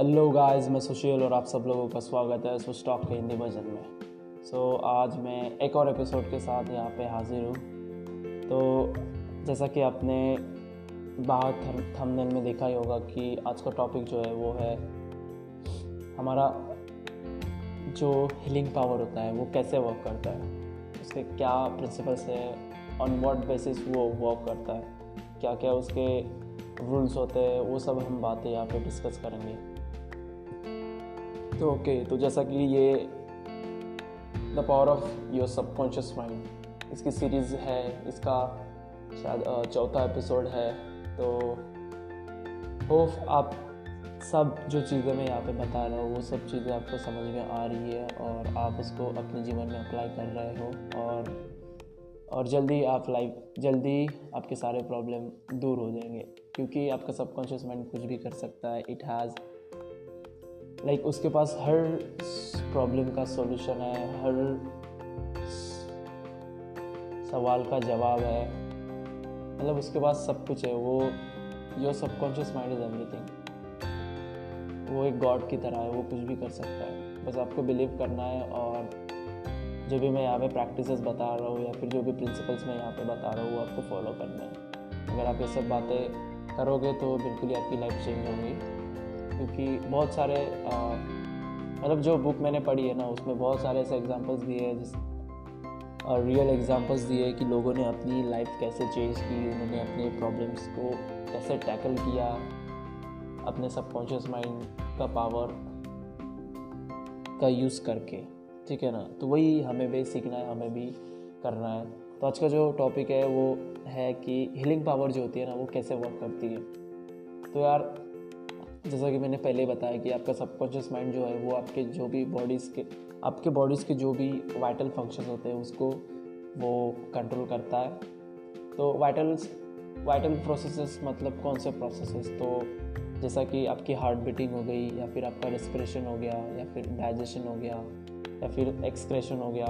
Hello guys मैं सुशील और आप सब लोगों का स्वागत है सो स्टॉक के हिंदी वर्जन में। सो so, आज मैं एक और एपिसोड के साथ यहाँ पे हाजिर हूँ। तो जैसा कि आपने बाहर थंबनेल में देखा ही होगा कि आज का टॉपिक जो है वो है हमारा जो हीलिंग पावर होता है वो कैसे वर्क करता है? उसके क्या प्रिंसिपल्स है? ऑन वॉट बेसिस वो वर्क करता है? क्या क्या उसके रूल्स होते हैं? वो सब हम बातें यहाँ पे डिस्कस करेंगे। तो ओके okay, तो जैसा कि ये the power of your subconscious mind इसकी सीरीज़ है इसका शायद चौथा एपिसोड है तो होप आप सब जो चीज़ें मैं यहाँ पे बता रहा हूँ वो सब चीज़ें आपको समझ में आ रही है और आप इसको अपने जीवन में अप्लाई कर रहे हो और और जल्दी आप लाइफ जल्दी आपके सारे प्रॉब्लम दूर हो जाएँगे क्योंकि आपका सबकॉन्शियस माइंड कुछ भी कर सकता है इट हैज़ लाइक उसके पास हर प्रॉब्लम का सॉल्यूशन है, हर सवाल का जवाब है। मतलब उसके पास सब कुछ है, वो your subconscious mind is everything वो एक गॉड की तरह है, वो कुछ भी कर सकता है। बस आपको बिलीव करना है और जो भी मैं यहाँ पे प्रैक्टिसेस बता रहा हूँ या फिर जो भी प्रिंसिपल्स मैं यहाँ पे बता रहा हूँ, वो आपको फॉलो करना है। अगर आप ये सब बातें करोगे तो बिल्कुल ही आपकी लाइफ चेंज होगी। क्योंकि बहुत सारे मतलब जो बुक मैंने पढ़ी है ना, उसमें बहुत सारे ऐसे एग्जांपल्स दिए हैं, जिस और रियल एग्जांपल्स दिए कि लोगों ने अपनी लाइफ कैसे चेंज की, उन्होंने अपने प्रॉब्लम्स को कैसे टैकल किया, अपने सबकॉन्शियस माइंड का पावर का यूज़ करके, ठीक है ना? तो वही हमें भी सीखना है, हमें भी करना है। तो आज का जो टॉपिक है, वो है कि हीलिंग पावर जो होती है ना, वो कैसे वर्क करती है? तो यार जैसा कि मैंने पहले बताया कि आपका सबकॉन्शियस माइंड जो है, वो आपके जो भी बॉडीज़ के, आपके बॉडीज़ के जो भी वाइटल फ़ंक्शन होते हैं, उसको वो कंट्रोल करता है। तो वाइटल वाइटल प्रोसेसेस मतलब कौन से प्रोसेसेस तो जैसा कि आपकी हार्ट बीटिंग हो गई, या फिर आपका रेस्पिरेशन हो गया, या फिर डाइजेशन हो गया, या फिर एक्सक्रेशन हो गया,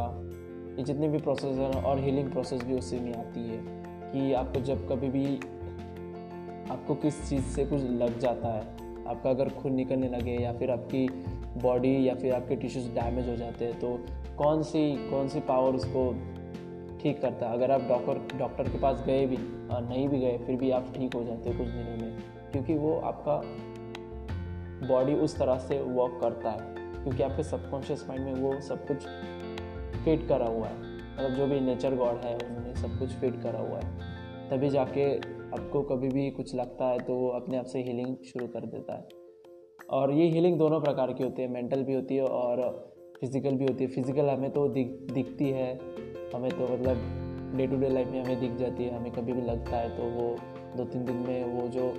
ये जितने भी प्रोसेस हैं और हीलिंग प्रोसेस भी उसी में आती है कि आपको जब कभी भी आपको किस चीज़ से कुछ लग जाता है आपका अगर खून निकलने लगे या फिर आपकी बॉडी या फिर आपके टिश्यूज डैमेज हो जाते हैं तो कौन सी कौन सी पावर उसको ठीक करता है? अगर आप डॉक्टर डॉक्टर के पास गए भी नहीं भी गए, फिर भी आप ठीक हो जाते हैं कुछ दिनों में। क्योंकि वो आपका बॉडी उस तरह से वर्क करता है, क्योंकि आपके सबकॉन्शियस माइंड में वो सब कुछ फिट करा हुआ है। मतलब जो भी नेचर गॉड है, उन्होंने सब कुछ फिट करा हुआ है। तभी जाके आपको कभी भी कुछ लगता है तो वो अपने आप से हीलिंग शुरू कर देता है। और ये हीलिंग दोनों प्रकार की होती है मेंटल भी होती है और फ़िज़िकल भी होती है। फ़िज़िकल हमें तो दिख, दिखती है, हमें तो मतलब डे टू डे लाइफ में हमें दिख जाती है, हमें कभी भी लगता है तो वो दो तीन दिन में वो जो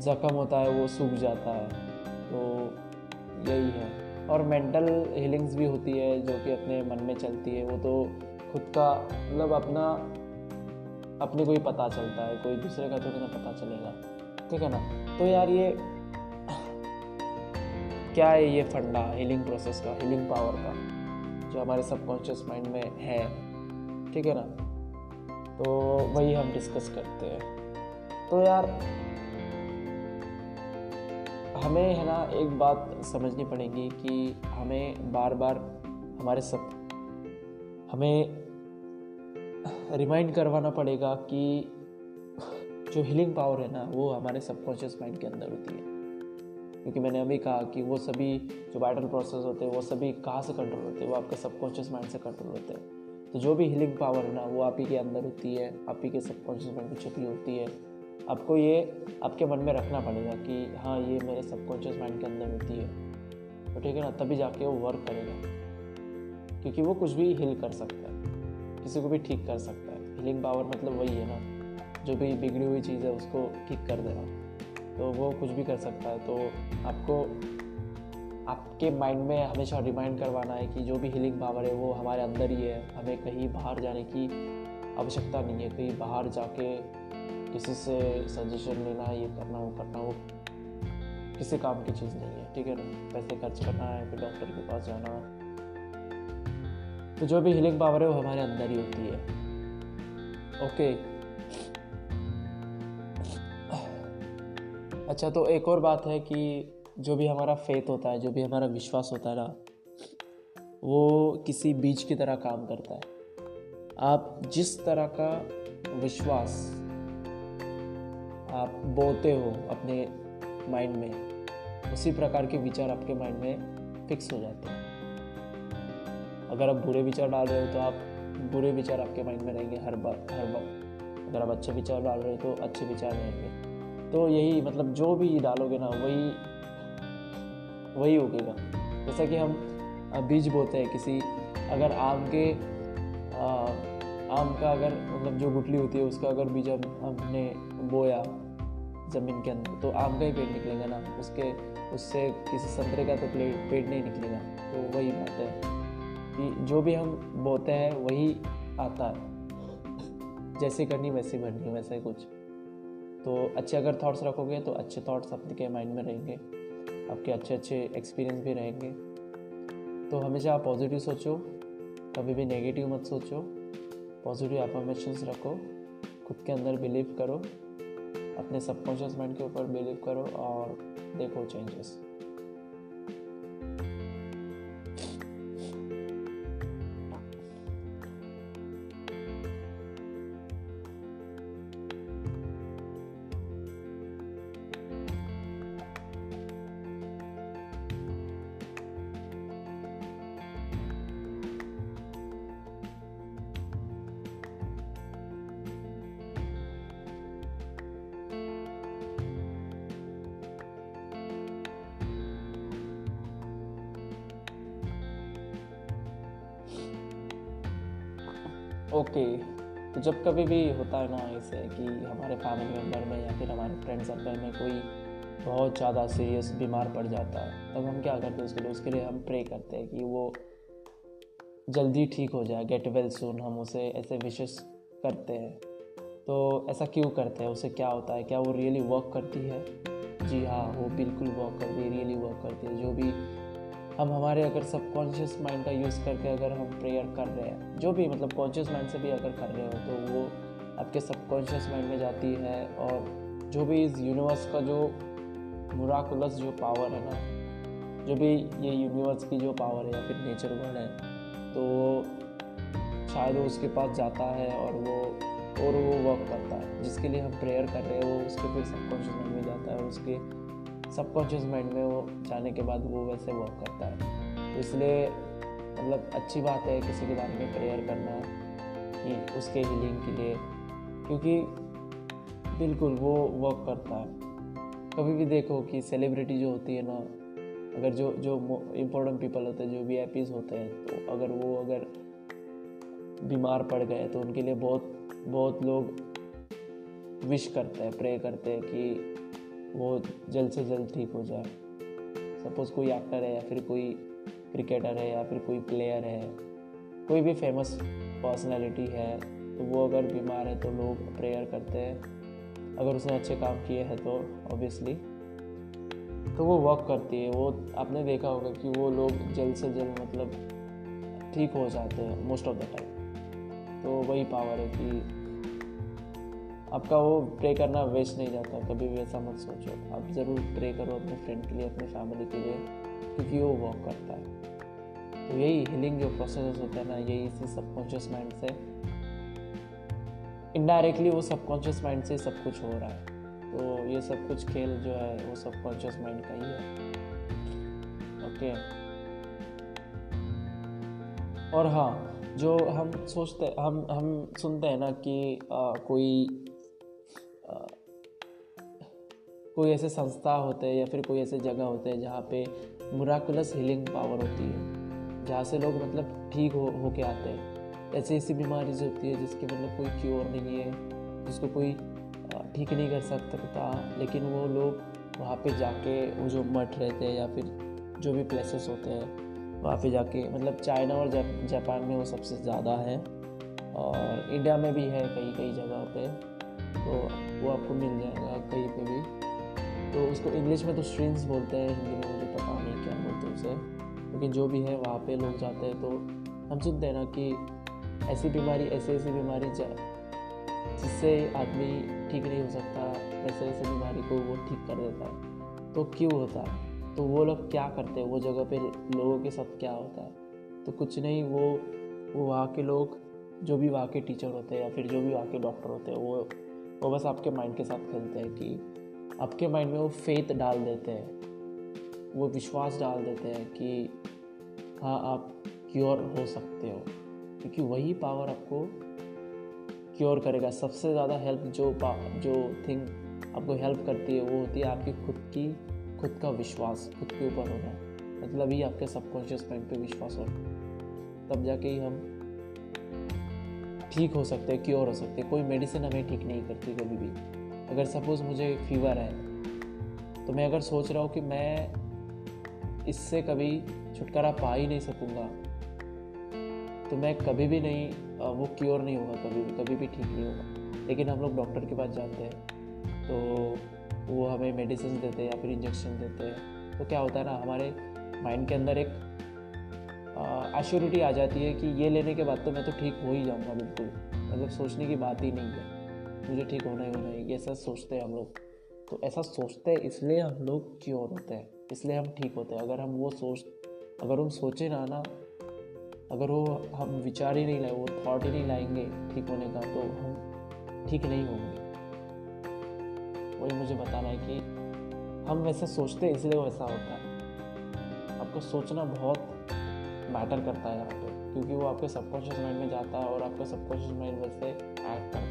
ज़ख्म होता है वो सूख जाता है। तो यही है। और मेंटल हीलिंग्स भी होती है जो कि अपने मन में चलती है। वो तो खुद का मतलब अपना अपने को ही पता चलता है, कोई दूसरे का थोड़ी ना पता चलेगा। ठीक है ना? तो यार ये क्या है ये फंडा हीलिंग प्रोसेस का हीलिंग पावर का, जो हमारे सबकॉन्शियस माइंड में है? ठीक है ना? तो वही हम डिस्कस करते हैं। तो यार, हमें है ना, एक बात समझनी पड़ेगी कि हमें बार बार हमारे सब, हमें रिमाइंड करवाना पड़ेगा कि जो हीलिंग पावर है ना, वो हमारे सबकॉन्शियस माइंड के अंदर होती है। क्योंकि मैंने अभी कहा कि वो सभी जो वाइटल प्रोसेस होते हैं, वो सभी कहाँ से कंट्रोल होते हैं? वो आपके सबकॉन्शियस माइंड से कंट्रोल होते हैं। तो जो भी हीलिंग पावर है ना, वो आप ही के अंदर होती है, आप ही के सबकॉन्शियस माइंड में छुपी होती है। आपको ये आपके मन में रखना पड़ेगा कि हाँ ये मेरे सबकॉन्शियस माइंड के अंदर होती है। तो ठीक है ना, तभी जाके वो वर्क करेगा। क्योंकि वो कुछ भी हिल कर सकता है। किसी को भी ठीक कर सकता है। हीलिंग पावर मतलब वही है ना, जो भी बिगड़ी हुई चीज़ है उसको ठीक कर देना। तो वो कुछ भी कर सकता है। तो आपको, आपके माइंड में हमेशा रिमाइंड करवाना है कि जो भी हीलिंग पावर है वो हमारे अंदर ही है। हमें कहीं बाहर जाने की आवश्यकता नहीं है। कहीं बाहर जाके किसी से सजेशन लेना, ये करना, वो करना, वो किसी काम की चीज़ नहीं है। ठीक है ना? पैसे खर्च करना है, फिर डॉक्टर के पास जाना तो जो भी हीलिंग पावर है वो हमारे अंदर ही होती है। ओके अच्छा तो एक और बात है कि जो भी हमारा फेथ होता है, जो भी हमारा विश्वास होता है ना, वो किसी बीज की तरह काम करता है। आप जिस तरह का विश्वास आप बोते हो अपने माइंड में, उसी प्रकार के विचार आपके माइंड में फिक्स हो जाते हैं। अगर आप बुरे विचार डाल रहे हो तो आप बुरे विचार आपके माइंड में रहेंगे हर बार हर वक्त। अगर आप अच्छे विचार डाल रहे हो तो अच्छे विचार रहेंगे तो यही मतलब जो भी डालोगे ना वही वही उगेगा। जैसा कि हम बीज बोते हैं किसी अगर आम के आ, आम का अगर मतलब जो गुटली होती है उसका अगर बीज हमने बोया ज़मीन के अंदर तो आम का ही पेड़ निकलेगा ना। उसके उससे किसी संतरे का तो पेड़ नहीं निकलेगा। तो वही बात है। कि जो भी हम बोते हैं, वही आता है। जैसे करनी, वैसे बननी वैसे कुछ। तो अच्छे अगर थॉट्स रखोगे तो अच्छे थॉट्स आपके माइंड में रहेंगे। आपके अच्छे अच्छे एक्सपीरियंस भी रहेंगे। तो हमेशा आप पॉजिटिव सोचो। कभी भी नेगेटिव मत सोचो। पॉजिटिव अफर्मेशंस रखो। खुद के अंदर बिलीव करो। अपने सबकॉन्शियस माइंड के ऊपर बिलीव करो और देखो चेंजेस ओके तो जब कभी भी होता है ना ऐसे कि हमारे फैमिली मेंबर में या फिर हमारे फ्रेंड सर्कल में कोई बहुत ज़्यादा सीरियस बीमार पड़ जाता है, तब हम क्या करते हैं उसके लिए? उसके लिए हम प्रे करते हैं कि वो जल्दी ठीक हो जाए गेट वेल सुन हम उसे ऐसे विशेष करते हैं। तो ऐसा क्यों करते हैं? उसे क्या होता है? क्या वो रियली वर्क करती है? जी हाँ वो बिल्कुल वर्क करती है रियली वर्क करती है। जो भी हम हमारे अगर सबकॉन्शियस माइंड का यूज़ करके अगर हम प्रेयर कर रहे हैं, जो भी मतलब कॉन्शियस माइंड से भी अगर कर रहे हो तो वो आपके सबकॉन्शियस माइंड में जाती है और जो भी इस यूनिवर्स का जो मुराकुलस जो पावर है ना, जो भी ये यूनिवर्स की जो पावर है या फिर नेचर वर्ड है तो शायद वो उसके पास जाता है और वो और वो वर्क करता है। जिसके लिए हम प्रेयर कर रहे हैं, वो उसके फिर सबकॉन्शियस माइंड में जाता है और उसके सबकॉन्शियस माइंड में वो जाने के बाद वो वैसे वर्क करता है। तो इसलिए मतलब अच्छी बात है किसी के बारे में प्रेयर करना कि उसके हीलिंग के लिए। क्योंकि बिल्कुल वो वर्क करता है। कभी भी देखो कि सेलिब्रिटी जो होती है ना, अगर जो जो इम्पोर्टेंट पीपल होते हैं, जो वी आई होते हैं तो अगर वो अगर बीमार पड़ गए तो उनके लिए बहुत बहुत लोग विश करते हैं प्रे करते हैं कि वो जल्द से जल्द ठीक हो जाए। सपोज़ कोई एक्टर है या फिर कोई क्रिकेटर है या फिर कोई प्लेयर है, कोई भी फ़ेमस पर्सनालिटी है तो वो अगर बीमार है तो लोग प्रेयर करते हैं। अगर उसने अच्छे काम किए हैं तो ऑब्वियसली तो वो वर्क करती है। वो आपने देखा होगा कि वो लोग जल्द से जल्द मतलब ठीक हो जाते हैं मोस्ट ऑफ़ द टाइम तो वही पावर है कि आपका वो प्रे करना वेस्ट नहीं जाता कभी भी ऐसा मत सोचो। आप ज़रूर प्रे करो अपने फ्रेंड के लिए अपने फैमिली के लिए क्योंकि वो वॉक करता है। तो यही हीलिंग जो प्रोसेस होता है ना यही इसी सबकॉन्शियस माइंड से इनडायरेक्टली वो सबकॉन्शियस माइंड से सब कुछ हो रहा है। तो ये सब कुछ खेल जो है वो सबकॉन्शियस माइंड का ही है। ओके और हाँ जो हम सोचते हम हम सुनते हैं ना कि आ, कोई कोई ऐसे संस्था होते हैं या फिर कोई ऐसे जगह होते हैं जहाँ पे मुराकुलस हीलिंग पावर होती है, जहाँ से लोग मतलब ठीक हो हो के आते हैं। ऐसी ऐसी बीमारीज होती है जिसकी मतलब कोई क्योर नहीं है, जिसको कोई ठीक नहीं कर सकता, लेकिन वो लोग वहाँ पे जाके वो जो मठ रहते हैं या फिर जो भी प्लेसेस होते हैं, वहाँ पे जाके मतलब चाइना और जापान में वो सबसे ज़्यादा है और इंडिया में भी है कई कई जगह पे तो वो आपको मिल जाएगा तो उसको इंग्लिश में तो स्ट्रिंग्स बोलते हैं, हिंदी में मुझे पता नहीं क्या बोलते उसे। लेकिन जो भी है, वहाँ पे लोग जाते हैं तो हम सुनते हैं ना कि ऐसी बीमारी, ऐसी ऐसी बीमारी जिससे आदमी ठीक नहीं हो सकता ऐसे ऐसे बीमारी को वो ठीक कर देता है। तो क्यों होता है? तो वो लोग क्या करते हैं? वो जगह पे लोगों के साथ क्या होता है? तो कुछ नहीं, वो वो वहाँ के लोग, जो भी वहाँ के टीचर होते हैं या फिर जो भी वहाँ के डॉक्टर होते हैं, वो वो बस आपके माइंड के साथ खेलते हैं कि आपके माइंड में वो फेथ डाल देते हैं। वो विश्वास डाल देते हैं कि हाँ आप क्योर हो सकते हो। क्योंकि वही पावर आपको क्योर करेगा। सबसे ज़्यादा हेल्प जो जो थिंग आपको हेल्प करती है, वो होती है आपकी खुद की, खुद का विश्वास, खुद के ऊपर होना। मतलब ही आपके सबकॉन्शियस माइंड पे विश्वास हो तब जाके ही हम ठीक हो सकते हैं क्योर हो सकते हैं। कोई मेडिसिन हमें ठीक नहीं करती कभी भी। अगर सपोज़ मुझे फीवर है तो मैं अगर सोच रहा हूँ कि मैं इससे कभी छुटकारा पा ही नहीं सकूँगा तो मैं कभी भी नहीं वो क्योर नहीं होगा, कभी भी कभी भी ठीक नहीं होगा। लेकिन हम लोग डॉक्टर के पास जाते हैं तो वो हमें मेडिसिन देते हैं या फिर इंजेक्शन देते हैं। तो क्या होता है ना, हमारे माइंड के अंदर एक एश्योरिटी आ जाती है कि ये लेने के बाद तो मैं तो ठीक हो ही जाऊँगा बिल्कुल। मतलब सोचने की बात ही नहीं है। मुझे ठीक होना ही होना है, ये ऐसा सोचते हैं हम लोग। तो ऐसा सोचते हैं, इसलिए हम लोग क्योर होते हैं? इसलिए हम ठीक होते हैं। अगर हम वो सोच, अगर हम सोचें ना ना, अगर वो हम विचार ही नहीं लाए, वो थॉट ही नहीं लाएँगे ठीक होने का तो हम ठीक नहीं होंगे। वही मुझे बताना है कि हम वैसा सोचते हैं, इसलिए वैसा होता है। आपको सोचना बहुत मैटर करता है यहाँ पर क्योंकि वो आपके सबकॉन्शियस माइंड में जाता है और आपका सबकॉन्शियस माइंड वैसे एक्ट करता है।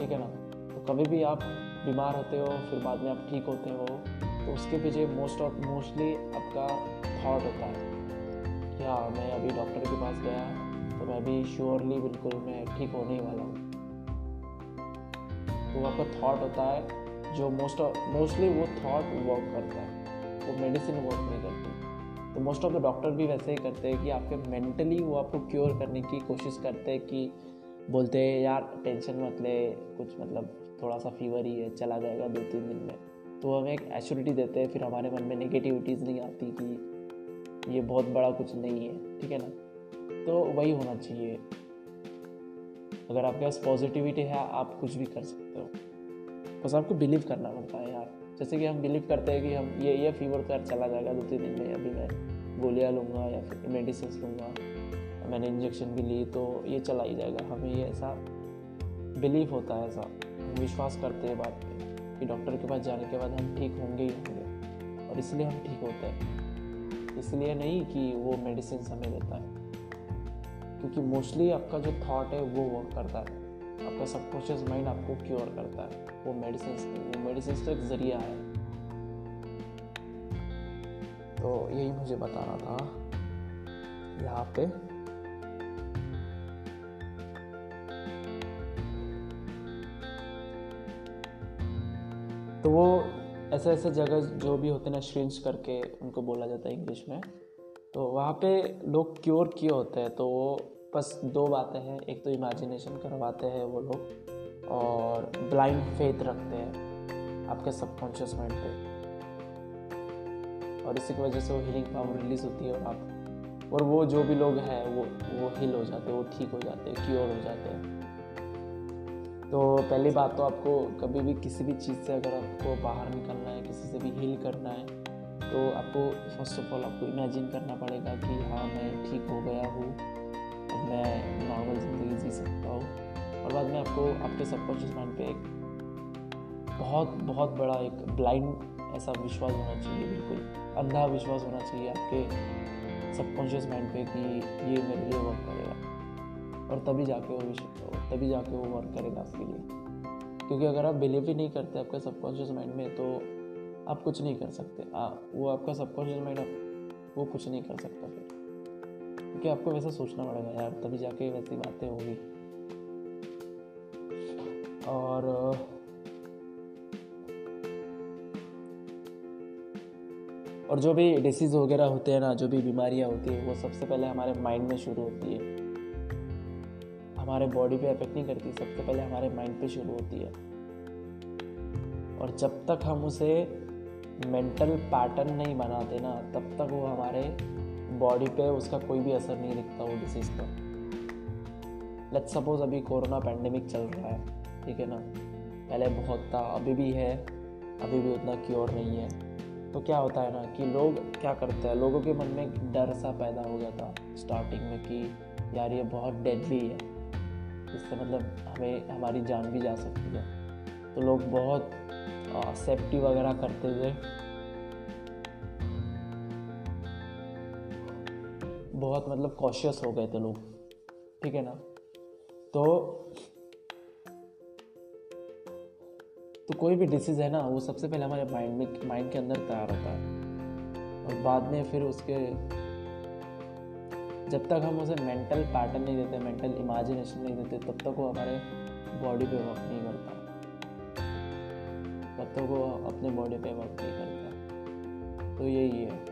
ठीक है ना? तो कभी भी आप बीमार होते हो, फिर बाद में आप ठीक होते हो तो उसके पीछे मोस्ट ऑफ़ मोस्टली आपका थॉट होता है कि हाँ मैं अभी डॉक्टर के पास गया तो मैं अभी श्योरली बिल्कुल मैं ठीक होने ही वाला हूँ। तो आपका थॉट होता है, जो मोस्ट ऑफ़ मोस्टली वो थॉट वर्क करता है, वो मेडिसिन वर्क नहीं करती। तो मोस्ट ऑफ़ द डॉक्टर भी वैसे ही करते हैं कि आपके मेंटली वो आपको क्योर करने की कोशिश करते हैं कि बोलते हैं, यार टेंशन मत ले, कुछ मतलब थोड़ा सा फीवर ही है, चला जाएगा दो तीन दिन में। तो हमें एक एश्योरिटी देते हैं, फिर हमारे मन में नेगेटिविटीज़ नहीं आती कि ये बहुत बड़ा कुछ नहीं है, ठीक है ना? तो वही होना चाहिए। अगर आपके पास पॉजिटिविटी है, आप कुछ भी कर सकते हो। बस आपको बिलीव करना पड़ता है यार। जैसे कि हम बिलीव करते हैं कि हम ये ये फीवर कर चला जाएगा दो तीन दिन में, अभी मैं गोलियाँ लूँगा या फिर मेडिसिन लूँगा। मैंने इंजेक्शन भी ली तो ये चला ही जाएगा। हमें ये ऐसा बिलीव होता है ऐसा। हम विश्वास करते हैं बात पे कि डॉक्टर के पास जाने के बाद हम ठीक होंगे ही होंगे। और इसलिए हम ठीक होते हैं। इसलिए नहीं कि वो मेडिसिन हमें देता है। क्योंकि मोस्टली आपका जो थॉट है, वो वर्क करता है। आपका सबकॉन्शियस माइंड आपको क्योर करता है। वो मेडिसिन वो मेडिसिन तो एक ज़रिया है। तो यही मुझे बताना था। यहाँ पे तो वो ऐसे ऐसे जगह जो भी होते हैं ना श्रिंच करके उनको बोला जाता है इंग्लिश में। तो वहाँ पे लोग क्योर किए होते हैं तो वो बस दो बातें हैं। एक तो इमेजिनेशन करवाते हैं वो लोग और ब्लाइंड फेथ रखते हैं आपके सबकॉन्शियस माइंड पे। और इसी की वजह से वो हीलिंग पावर रिलीज़ होती है और आप, और वो जो भी लोग हैं, वो वो हील हो जाते हैं, वो ठीक हो जाते हैं क्योर हो जाते हैं। तो पहली बात तो आपको कभी भी किसी भी चीज़ से अगर आपको बाहर निकलना है, किसी से भी हील करना है तो आपको फ़र्स्ट ऑफ़ ऑल आपको इमेजिन करना पड़ेगा कि हाँ मैं ठीक हो गया हूँ, अब मैं नॉर्मल ज़िंदगी जी सकता हूँ। और बाद में आपको आपके सबकॉन्शियस माइंड पे एक बहुत बहुत बड़ा एक ब्लाइंड ऐसा विश्वास होना चाहिए, बिल्कुल अंधा विश्वास होना चाहिए आपके सबकॉन्शियस माइंड पे कि ये मेरे लिए वर्क करेगा। और तभी जाके वो विश तभी जाके वो वर्क करेगा आपके लिए। क्योंकि अगर आप बिलीव ही नहीं करते आपके सबकॉन्शियस माइंड में तो आप कुछ नहीं कर सकते। आ, वो आपका सबकॉन्शियस माइंड वो कुछ नहीं कर सकता फिर। क्योंकि आपको वैसा सोचना पड़ेगा यार तभी जाके वैसी बातें होगी। और और जो भी डिसीज़ वगैरह होते हैं ना जो भी बीमारियाँ होती है वो सबसे पहले हमारे माइंड में शुरू होती है। हमारे बॉडी पे अफेक्ट नहीं करती, सबसे पहले हमारे माइंड पे शुरू होती है। और जब तक हम उसे मेंटल पैटर्न नहीं बनाते ना, तब तक वो हमारे बॉडी पे उसका कोई भी असर नहीं दिखता वो डिसीज़ पर। लेट सपोज़ अभी कोरोना पैंडेमिक चल रहा है, ठीक है ना? पहले बहुत था, अभी भी है, अभी भी उतना क्योर नहीं है। तो क्या होता है ना कि लोग क्या करते हैं, लोगों के मन में डर सा पैदा हो गया था स्टार्टिंग में कि यार ये बहुत डेडली है। इससे मतलब हमें, हमारी जान भी जा सकती है। तो लोग बहुत सेफ्टी वगैरह करते हुए बहुत मतलब कॉशियस हो गए थे लोग। ठीक है ना? तो तो कोई भी डिसीज़ है ना, वो सबसे पहले हमारे माइंड में माइंड के अंदर तैयार होता है। और बाद में फिर उसके जब तक हम उसे मेंटल पैटर्न नहीं देते मेंटल इमेजिनेशन नहीं देते, तब तक वो हमारे बॉडी पे वर्क नहीं करता। तब तक वो अपने बॉडी पे वर्क नहीं करता। तो यही है।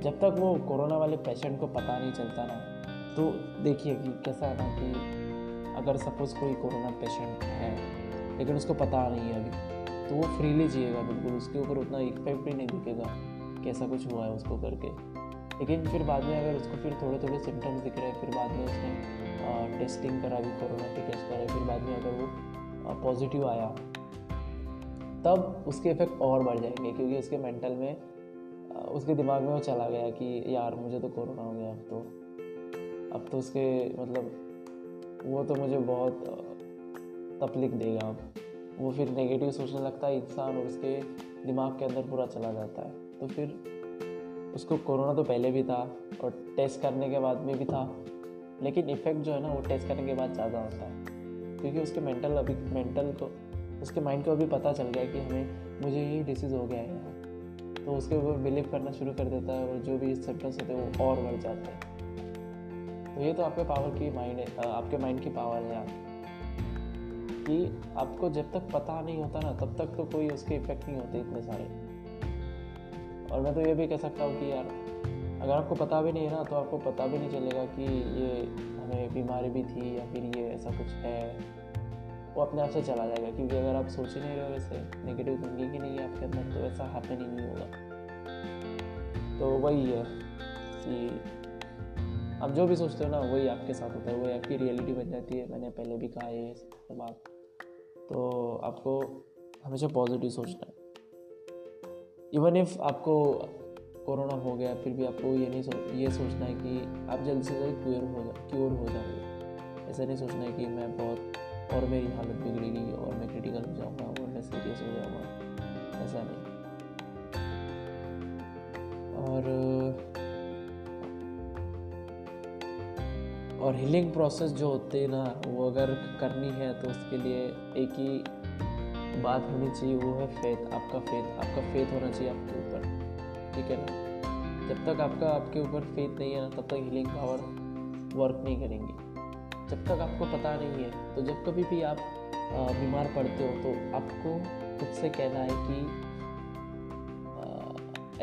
जब तक वो कोरोना वाले पेशेंट को पता नहीं चलता ना तो देखिए कि कैसा है ना कि अगर सपोज़ कोई कोरोना पेशेंट है, लेकिन उसको पता नहीं है अभी तो वो फ्रीली जिएगा बिल्कुल। उसके ऊपर उतना इफ़ेक्ट भी नहीं दिखेगा कैसा कुछ हुआ है उसको करके। लेकिन फिर बाद में अगर उसको फिर थोड़े थोड़े सिम्टम्स दिख रहे हैं, फिर बाद में उसने टेस्टिंग करा भी कोरोना के टेस्ट करा, फिर बाद में अगर वो पॉजिटिव आया, तब उसके इफ़ेक्ट और बढ़ जाएँगे क्योंकि उसके मेंटल में उसके दिमाग में वो चला गया कि यार मुझे तो कोरोना हो गया, अब तो अब तो उसके मतलब वो तो मुझे बहुत तकलीफ़ देगा अब। वो फिर नेगेटिव सोचने लगता है इंसान और उसके दिमाग के अंदर पूरा चला जाता है। तो फिर उसको कोरोना तो पहले भी था और टेस्ट करने के बाद में भी था, लेकिन इफ़ेक्ट जो है ना वो टेस्ट करने के बाद ज़्यादा होता है। क्योंकि उसके मेंटल अभी मेंटल को, उसके माइंड को अभी पता चल गया कि हमें, मुझे ये डिसीज़ हो गया है तो उसके ऊपर बिलीव करना शुरू कर देता है और जो भी सिम्टम्स होते हैं वो और बढ़ जाते हैं। तो ये तो आपके पावर की माइंड है आपके माइंड की पावर है आप कि आपको जब तक पता नहीं होता ना, तब तक तो कोई उसके इफ़ेक्ट नहीं होते इतने सारे। और मैं तो ये भी कह सकता हूँ कि यार, अगर आपको पता भी नहीं है ना तो आपको पता भी नहीं चलेगा कि ये हमें बीमारी भी थी या फिर ये ऐसा कुछ है। वो अपने आप से चला जाएगा, क्योंकि अगर आप सोच ही नहीं रहे वैसे नेगेटिव थिंकिंग ही नहीं है आपके अंदर तो ऐसा हैपन ही नहीं होगा। तो वही है कि आप जो भी सोचते हो ना, वही आपके साथ होता है, वही आपकी रियलिटी बन जाती है। मैंने पहले भी कहा है ये बात। तो आपको हमेशा पॉजिटिव सोचना है। इवन इफ़ आपको कोरोना हो गया, फिर भी आपको ये नहीं सोच ये सोचना है कि आप जल्द से जल्द क्योर हो जा क्योर हो जाओगे। ऐसा नहीं सोचना है कि मैं बहुत, और मेरी हालत बिगड़ेगी और मैं क्रिटिकल हो जाऊँगा और मैं सीरियस हो जाऊँगा। ऐसा नहीं। और और हीलिंग प्रोसेस जो होते हैं ना, वो अगर करनी है तो उसके लिए एक ही बात होनी चाहिए, वो है फेथ आपका फेथ आपका फेथ होना चाहिए आपके ऊपर, ठीक है ना? जब तक आपका, आपके ऊपर फेथ नहीं है ना, तब तक हीलिंग पावर वर्क नहीं करेंगी। जब तक आपको पता नहीं है तो जब कभी भी आप बीमार पड़ते हो तो आपको खुद से कहना है कि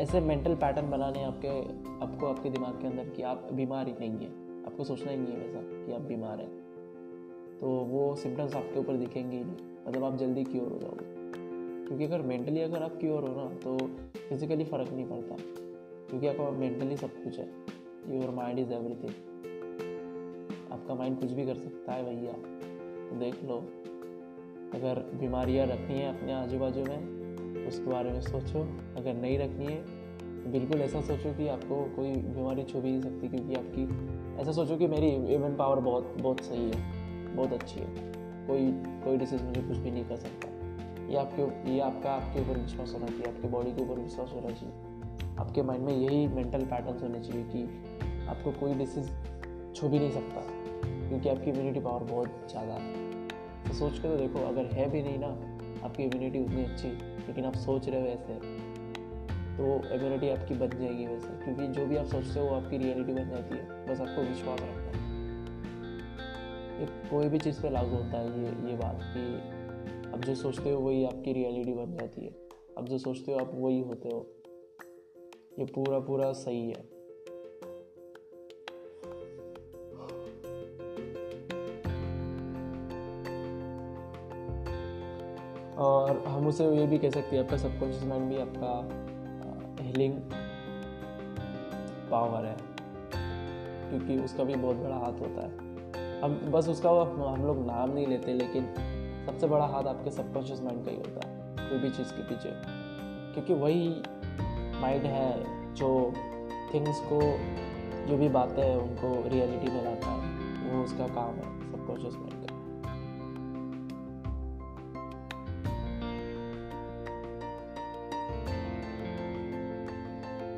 ऐसे मेंटल पैटर्न बनाने आपके, आपको आपके दिमाग के अंदर कि आप बीमार ही नहीं है। आपको सोचना ही नहीं है वैसा कि आप बीमार हैं। तो वो सिम्टम्स आपके ऊपर दिखेंगे ही नहीं। मतलब आप जल्दी क्योर हो जाओगे। क्योंकि अगर मेंटली अगर आप क्योर हो ना तो फिजिकली फ़र्क नहीं पड़ता। क्योंकि आपका मेंटली सब कुछ है। योर माइंड इज़ एवरीथिंग आपका माइंड कुछ भी कर सकता है भैया। तो देख लो। अगर बीमारियाँ रखनी है अपने आजू बाजू में, उसके बारे में सोचो। अगर नहीं रखनी है तो बिल्कुल ऐसा सोचो कि आपको कोई बीमारी छू भी नहीं सकती। क्योंकि आपकी, ऐसा सोचो कि मेरी इम्यून पावर बहुत बहुत सही है। बहुत अच्छी है। कोई कोई डिसीज़ मुझे कुछ भी नहीं कर सकता। ये आपके ये आपका, आपके ऊपर विश्वास होना चाहिए, आपके बॉडी के ऊपर विश्वास होना चाहिए। आपके माइंड में यही मेंटल पैटर्न्स होने चाहिए कि आपको कोई डिसीज़ छू भी नहीं सकता, क्योंकि आपकी इम्यूनिटी पावर बहुत ज़्यादा है। तो सोच के तो देखो, अगर है भी नहीं ना, आपकी इम्यूनिटी उतनी अच्छी लेकिन आप सोच रहे हो ऐसे तो इम्यूनिटी आपकी बन जाएगी वैसे। क्योंकि जो भी आप सोचते हो, वो आपकी रियलिटी बन जाती है। बस आपको विश्वास रखना ये कोई भी चीज़ पे लागू होता है ये ये बात कि अब जो सोचते हो वही आपकी रियलिटी बन जाती है। अब जो सोचते हो आप वही होते हो। ये पूरा पूरा सही है। और हम उसे ये भी कह सकते हैं, आपका सबकॉन्शियस माइंड भी आपका हीलिंग पावर है। क्योंकि उसका भी बहुत बड़ा हाथ होता है। हम बस उसका हम लोग नाम नहीं लेते, लेकिन सबसे बड़ा हाथ आपके सबकॉन्शियस माइंड का ही होता है, कोई भी चीज़ के पीछे। क्योंकि वही माइंड है जो थिंग्स को, जो भी बातें हैं उनको रियलिटी में लाता है, वो उसका काम है सबकॉन्शियस माइंड का।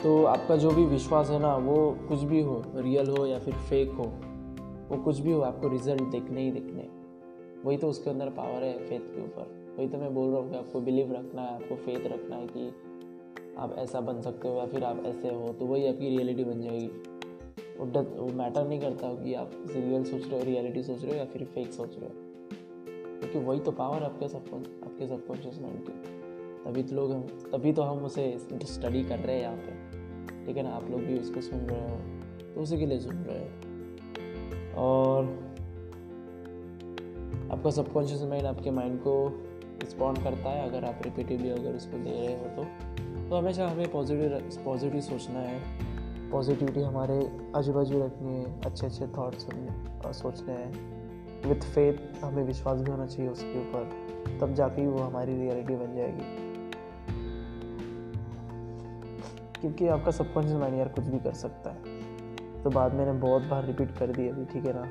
तो आपका जो भी विश्वास है ना, वो कुछ भी हो रियल हो या फिर फेक हो वो कुछ भी हो, आपको रिज़ल्ट देखने ही देखने वही तो उसके अंदर पावर है फेथ के ऊपर। वही तो मैं बोल रहा हूँ कि आपको बिलीव रखना है, आपको फेथ रखना है कि आप ऐसा बन सकते हो या फिर आप ऐसे हो तो वही आपकी रियलिटी बन जाएगी। वो डर, वो मैटर नहीं करता कि आप रियल सोच रहे हो रियलिटी सोच रहे हो या फिर फेक सोच रहे हो। क्योंकि वही तो पावर है आपके सब आपके सबकॉन्शियस माइंड की। तभी तो लोग हम, तभी तो हम उसे स्टडी कर रहे हैं यहाँ पे। ठीक है ना? आप लोग भी उसको सुन रहे हो तो उसी के लिए सुन रहे हो। और आपका सबकॉन्शियस माइंड आपके माइंड को रिस्पॉन्ड करता है, अगर आप रिपीटिवली अगर उसको दे रहे हो तो। तो हमेशा हमें पॉजिटिव पॉजिटिव सोचना है। पॉजिटिविटी हमारे आजू बाजू रखनी है अच्छे अच्छे थाट्स सोचने हैं। विथ फेथ हमें विश्वास भी होना चाहिए उसके ऊपर, तब जाके वो हमारी रियलिटी बन जाएगी। क्योंकि आपका सबकॉन्शियस माइंड यार कुछ भी कर सकता है। तो बाद मैंने बहुत बार रिपीट कर दिया अभी ठीक है ना,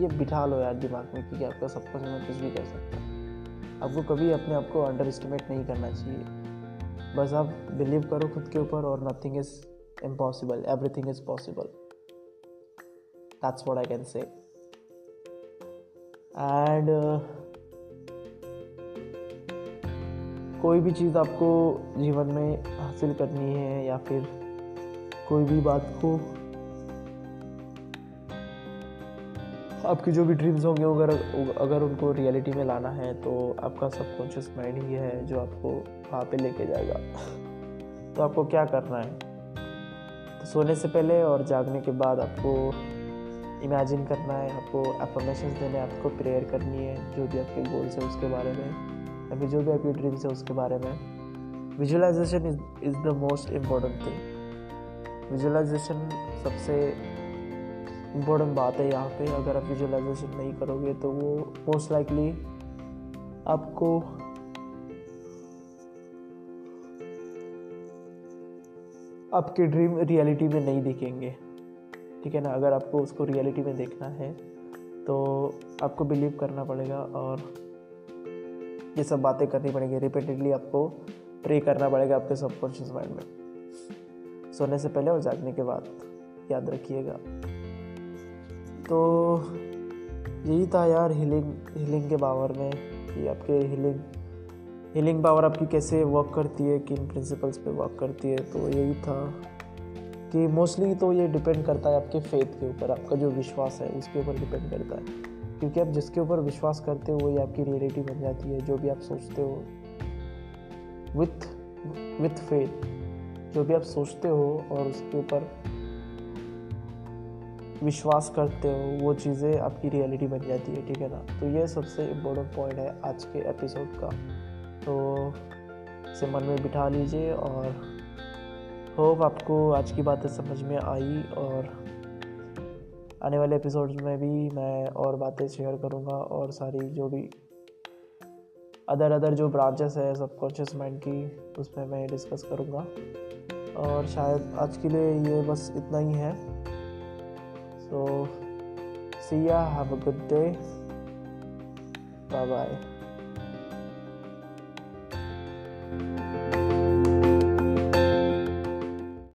ये बिठा लो यार दिमाग में क्योंकि आपका सबकॉन्शियस माइंड कुछ भी कर सकता है। आपको कभी अपने आप को अंडर एस्टिमेट नहीं करना चाहिए। बस आप बिलीव करो खुद के ऊपर और nothing is impossible everything is possible that's what I can say and कोई भी चीज़ आपको जीवन में हासिल करनी है या फिर कोई भी बात को आपकी जो भी ड्रीम्स होंगे अगर अगर उनको रियलिटी में लाना है तो आपका सबकॉन्शियस माइंड ही है जो आपको वहाँ पे लेके जाएगा। तो आपको क्या करना है? तो सोने से पहले और जागने के बाद आपको इमेजिन करना है, आपको अफर्मेशन देने, आपको प्रेयर करनी है, जो भी आपके गोल्स है उसके बारे में या फिर जो भी आपकी ड्रीम्स है उसके बारे में। Visualization is is the most important thing visualization सबसे इम्पोर्टेंट बात है यहाँ पे। अगर आप विजुअलाइजेशन नहीं करोगे तो वो मोस्ट लाइकली आपको आपके ड्रीम रियलिटी में नहीं दिखेंगे। ठीक है ना? अगर आपको उसको रियलिटी में देखना है तो आपको बिलीव करना पड़ेगा और ये सब बातें करनी पड़ेंगी। रिपीटेडली आपको प्रे करना पड़ेगा आपके सबकॉन्शियस माइंड में। सोने से पहले और जागने के बाद याद रखिएगा। तो यही था यार हीलिंग हीलिंग के पावर में कि आपके हीलिंग हीलिंग पावर आपकी कैसे वर्क करती है, किन प्रिंसिपल्स पे वर्क करती है तो यही था कि मोस्टली तो ये डिपेंड करता है आपके फेथ के ऊपर, आपका जो विश्वास है उसके ऊपर डिपेंड करता है। क्योंकि आप जिसके ऊपर विश्वास करते हो वही आपकी रियलिटी बन जाती है, जो भी आप सोचते हो। विथ विथ फेथ जो भी आप सोचते हो और उसके ऊपर विश्वास करते हो, वो चीज़ें आपकी रियलिटी बन जाती है, ठीक है ना? तो ये सबसे इम्पोर्टेंट पॉइंट है आज के एपिसोड का। तो इसे मन में बिठा लीजिए और होप आपको आज की बातें समझ में आई और आने वाले एपिसोड्स में भी मैं और बातें शेयर करूँगा और सारी जो भी अदर अदर जो ब्रांचेस है सबकॉन्शियस माइंड की, उसमें मैं डिस्कस करूँगा। और शायद आज के लिए ये बस इतना ही है। So, see ya. Have a good day. Bye bye.